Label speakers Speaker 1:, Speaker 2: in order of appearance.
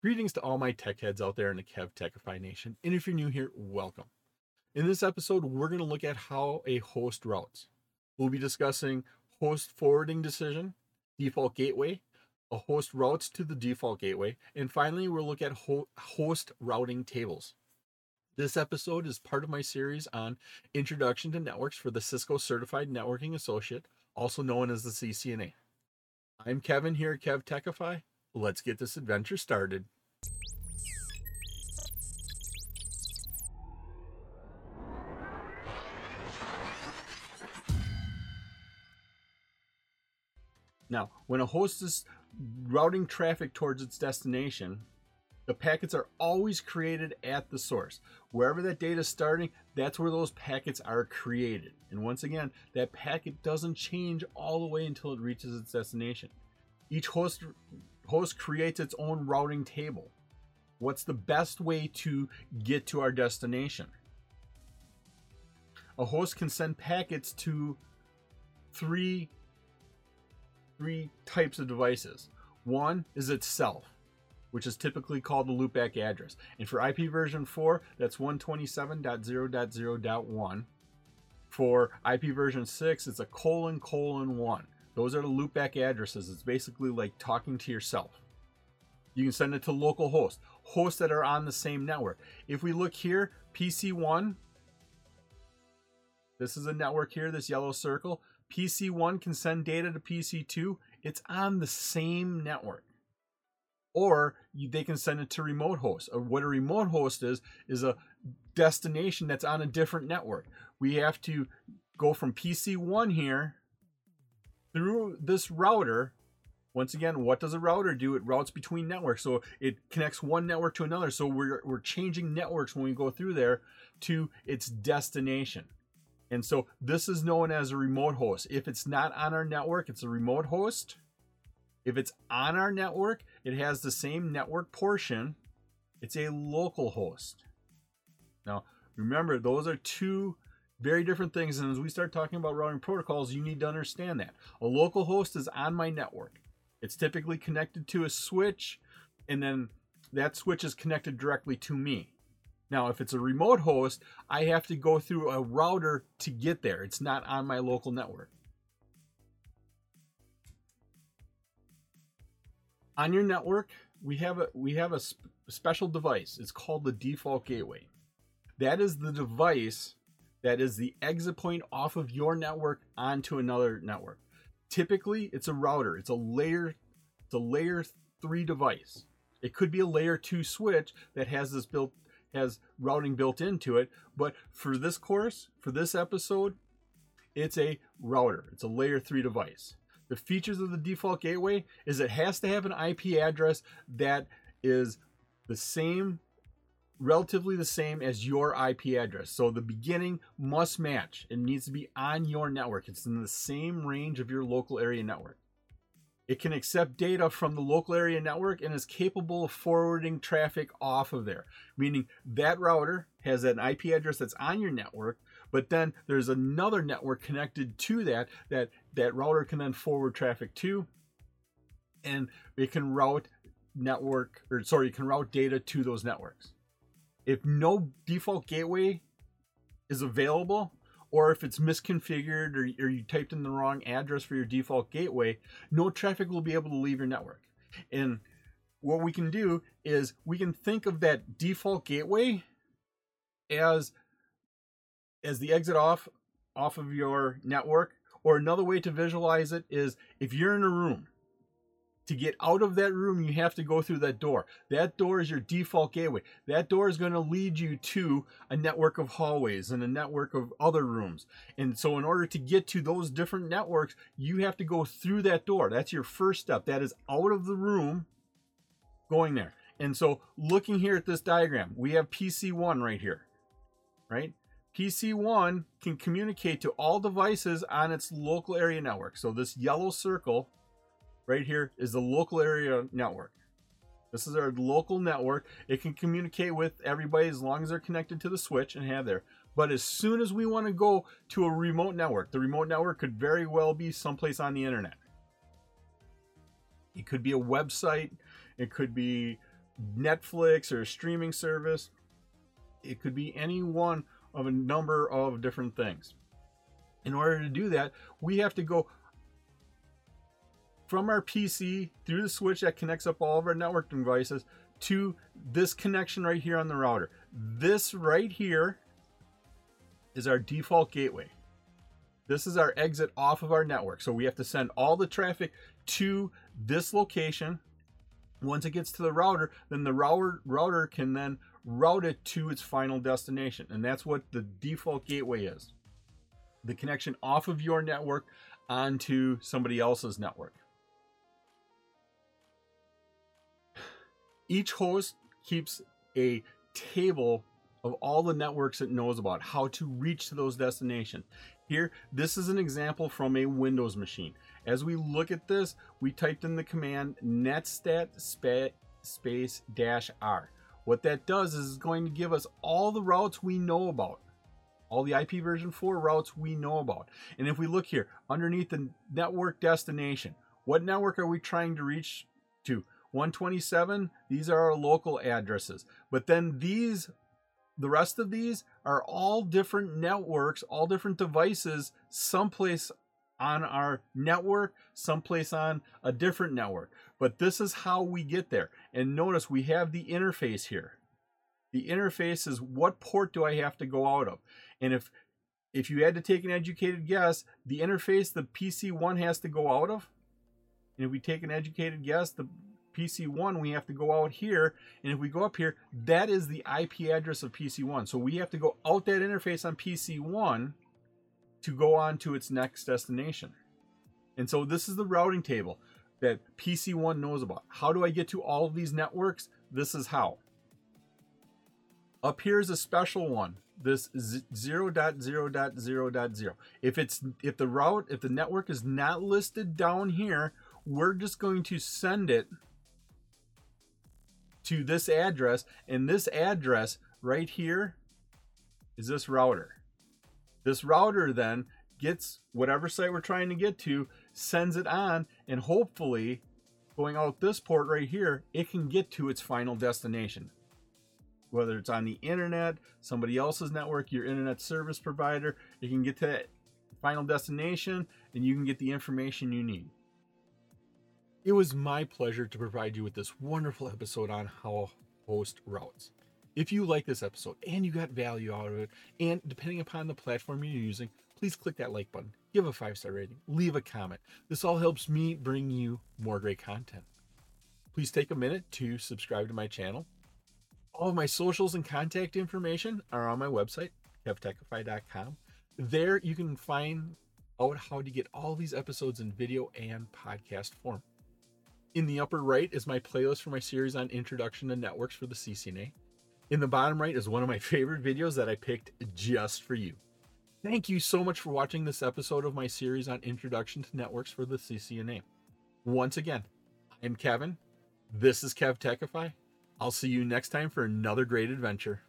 Speaker 1: Greetings to all my tech heads out there in the KevTechify Nation. And if you're new here, welcome. In this episode, we're going to look at how a host routes. We'll be discussing host forwarding decision, default gateway, a host routes to the default gateway, and finally, we'll look at ho- host routing tables. This episode is part of my series on Introduction to Networks for the Cisco Certified Networking Associate, also known as the CCNA. I'm Kevin here at KevTechify. Let's get this adventure started. Now, when a host is routing traffic towards its destination, the packets are always created at the source. Wherever that data is starting, that's where those packets are created. And once again, that packet doesn't change all the way until it reaches its destination. Each host host creates its own routing table. What's the best way to get to our destination? A host can send packets to three three types of devices. One is itself, which is typically called the loopback address. And for IP version 4, that's 127.0.0.1. For IP version 6, it's a colon colon 1. Those are the loopback addresses. It's basically like talking to yourself. You can send it to local hosts, hosts that are on the same network. If we look here, PC1, this is a network here, this yellow circle. PC1 can send data to PC2. It's on the same network. Or they can send it to remote host. Or uh, what a remote host is, is a destination that's on a different network. We have to go from PC1 here through this router once again what does a router do? It routes between networks. So it connects one network to another. So we're, we're changing networks when we go through there to its destination. And so this is known as a remote host. If it's not on our network it's a remote host. If it's on our network it has the same network portion. It's a local host. Now remember those are two very different things. And as we start talking about routing protocols, you need to understand that. A local host is on my network. It's typically connected to a switch, and then that switch is connected directly to me. Now, if it's a remote host, I have to go through a router to get there. It's not on my local network. On your network, we have a we have a sp- special device. It's called the default gateway. That is the device that is the exit point off of your network onto another network. Typically, it's a router. It's a layer it's a layer 3 device. It could be a layer 2 switch that has this built has routing built into it, but for this course, for this episode, it's a router. It's a layer 3 device. The features of the default gateway is it has to have an IP address that is the same relatively the same as your IP address. So the beginning must match. It needs to be on your network. It's in the same range of your local area network. It can accept data from the local area network and is capable of forwarding traffic off of there, meaning that router has an IP address that's on your network, but then there's another network connected to that that that router can then forward traffic to and it can route network or sorry, it can route data to those networks if no default gateway is available, or if it's misconfigured or, or, you typed in the wrong address for your default gateway, no traffic will be able to leave your network. And what we can do is we can think of that default gateway as as the exit off off of your network or another way to visualize it is if you're in a room to get out of that room, you have to go through that door. That door is your default gateway. That door is going to lead you to a network of hallways and a network of other rooms. And so, in order to get to those different networks, you have to go through that door. That's your first step. That is out of the room going there. And so, looking here at this diagram, we have PC1 right here, right? PC1 can communicate to all devices on its local area network. So, this yellow circle right here is the local area network. This is our local network. It can communicate with everybody as long as they're connected to the switch and have there. But as soon as we want to go to a remote network, the remote network could very well be someplace on the internet. It could be a website. It could be Netflix or a streaming service. It could be any one of a number of different things. In order to do that, we have to go from our PC through the switch that connects up all of our network devices to this connection right here on the router. This right here is our default gateway. This is our exit off of our network. So we have to send all the traffic to this location. Once it gets to the router, then the router, router can then route it to its final destination. And that's what the default gateway is the connection off of your network onto somebody else's network. Each host keeps a table of all the networks it knows about, how to reach to those destinations. Here, this is an example from a Windows machine. As we look at this, we typed in the command netstat space dash r. What that does is it's going to give us all the routes we know about. All the IP version 4 routes we know about. And if we look here, underneath the network destination, what network are we trying to reach to? 127, these are our local addresses. But then these the rest of these are all different networks, all different devices, someplace on our network, someplace on a different network. But this is how we get there. And notice we have the interface here. The interface is what port do I have to go out of? And if if you had to take an educated guess, the interface the PC1 has to go out of. And if we take an educated guess, the PC1, we have to go out here. And if we go up here, that is the IP address of PC1. So we have to go out that interface on PC1 to go on to its next destination. And so this is the routing table that PC1 knows about. How do I get to all of these networks? This is how. Up here is a special one. This 0.0.0.0. If it's if the route if the network is not listed down here, we're just going to send it to this address, and this address right here is this router. This router then gets whatever site we're trying to get to, sends it on, and hopefully, going out this port right here, it can get to its final destination. Whether it's on the internet, somebody else's network, your internet service provider, it can get to that final destination and you can get the information you need. It was my pleasure to provide you with this wonderful episode on how host routes. If you like this episode and you got value out of it, and depending upon the platform you're using, please click that like button, give a five star rating, leave a comment. This all helps me bring you more great content. Please take a minute to subscribe to my channel. All of my socials and contact information are on my website, kevtechify.com. There you can find out how to get all these episodes in video and podcast form. In the upper right is my playlist for my series on introduction to networks for the CCNA. In the bottom right is one of my favorite videos that I picked just for you. Thank you so much for watching this episode of my series on introduction to networks for the CCNA. Once again, I'm Kevin. This is KevTechify. I'll see you next time for another great adventure.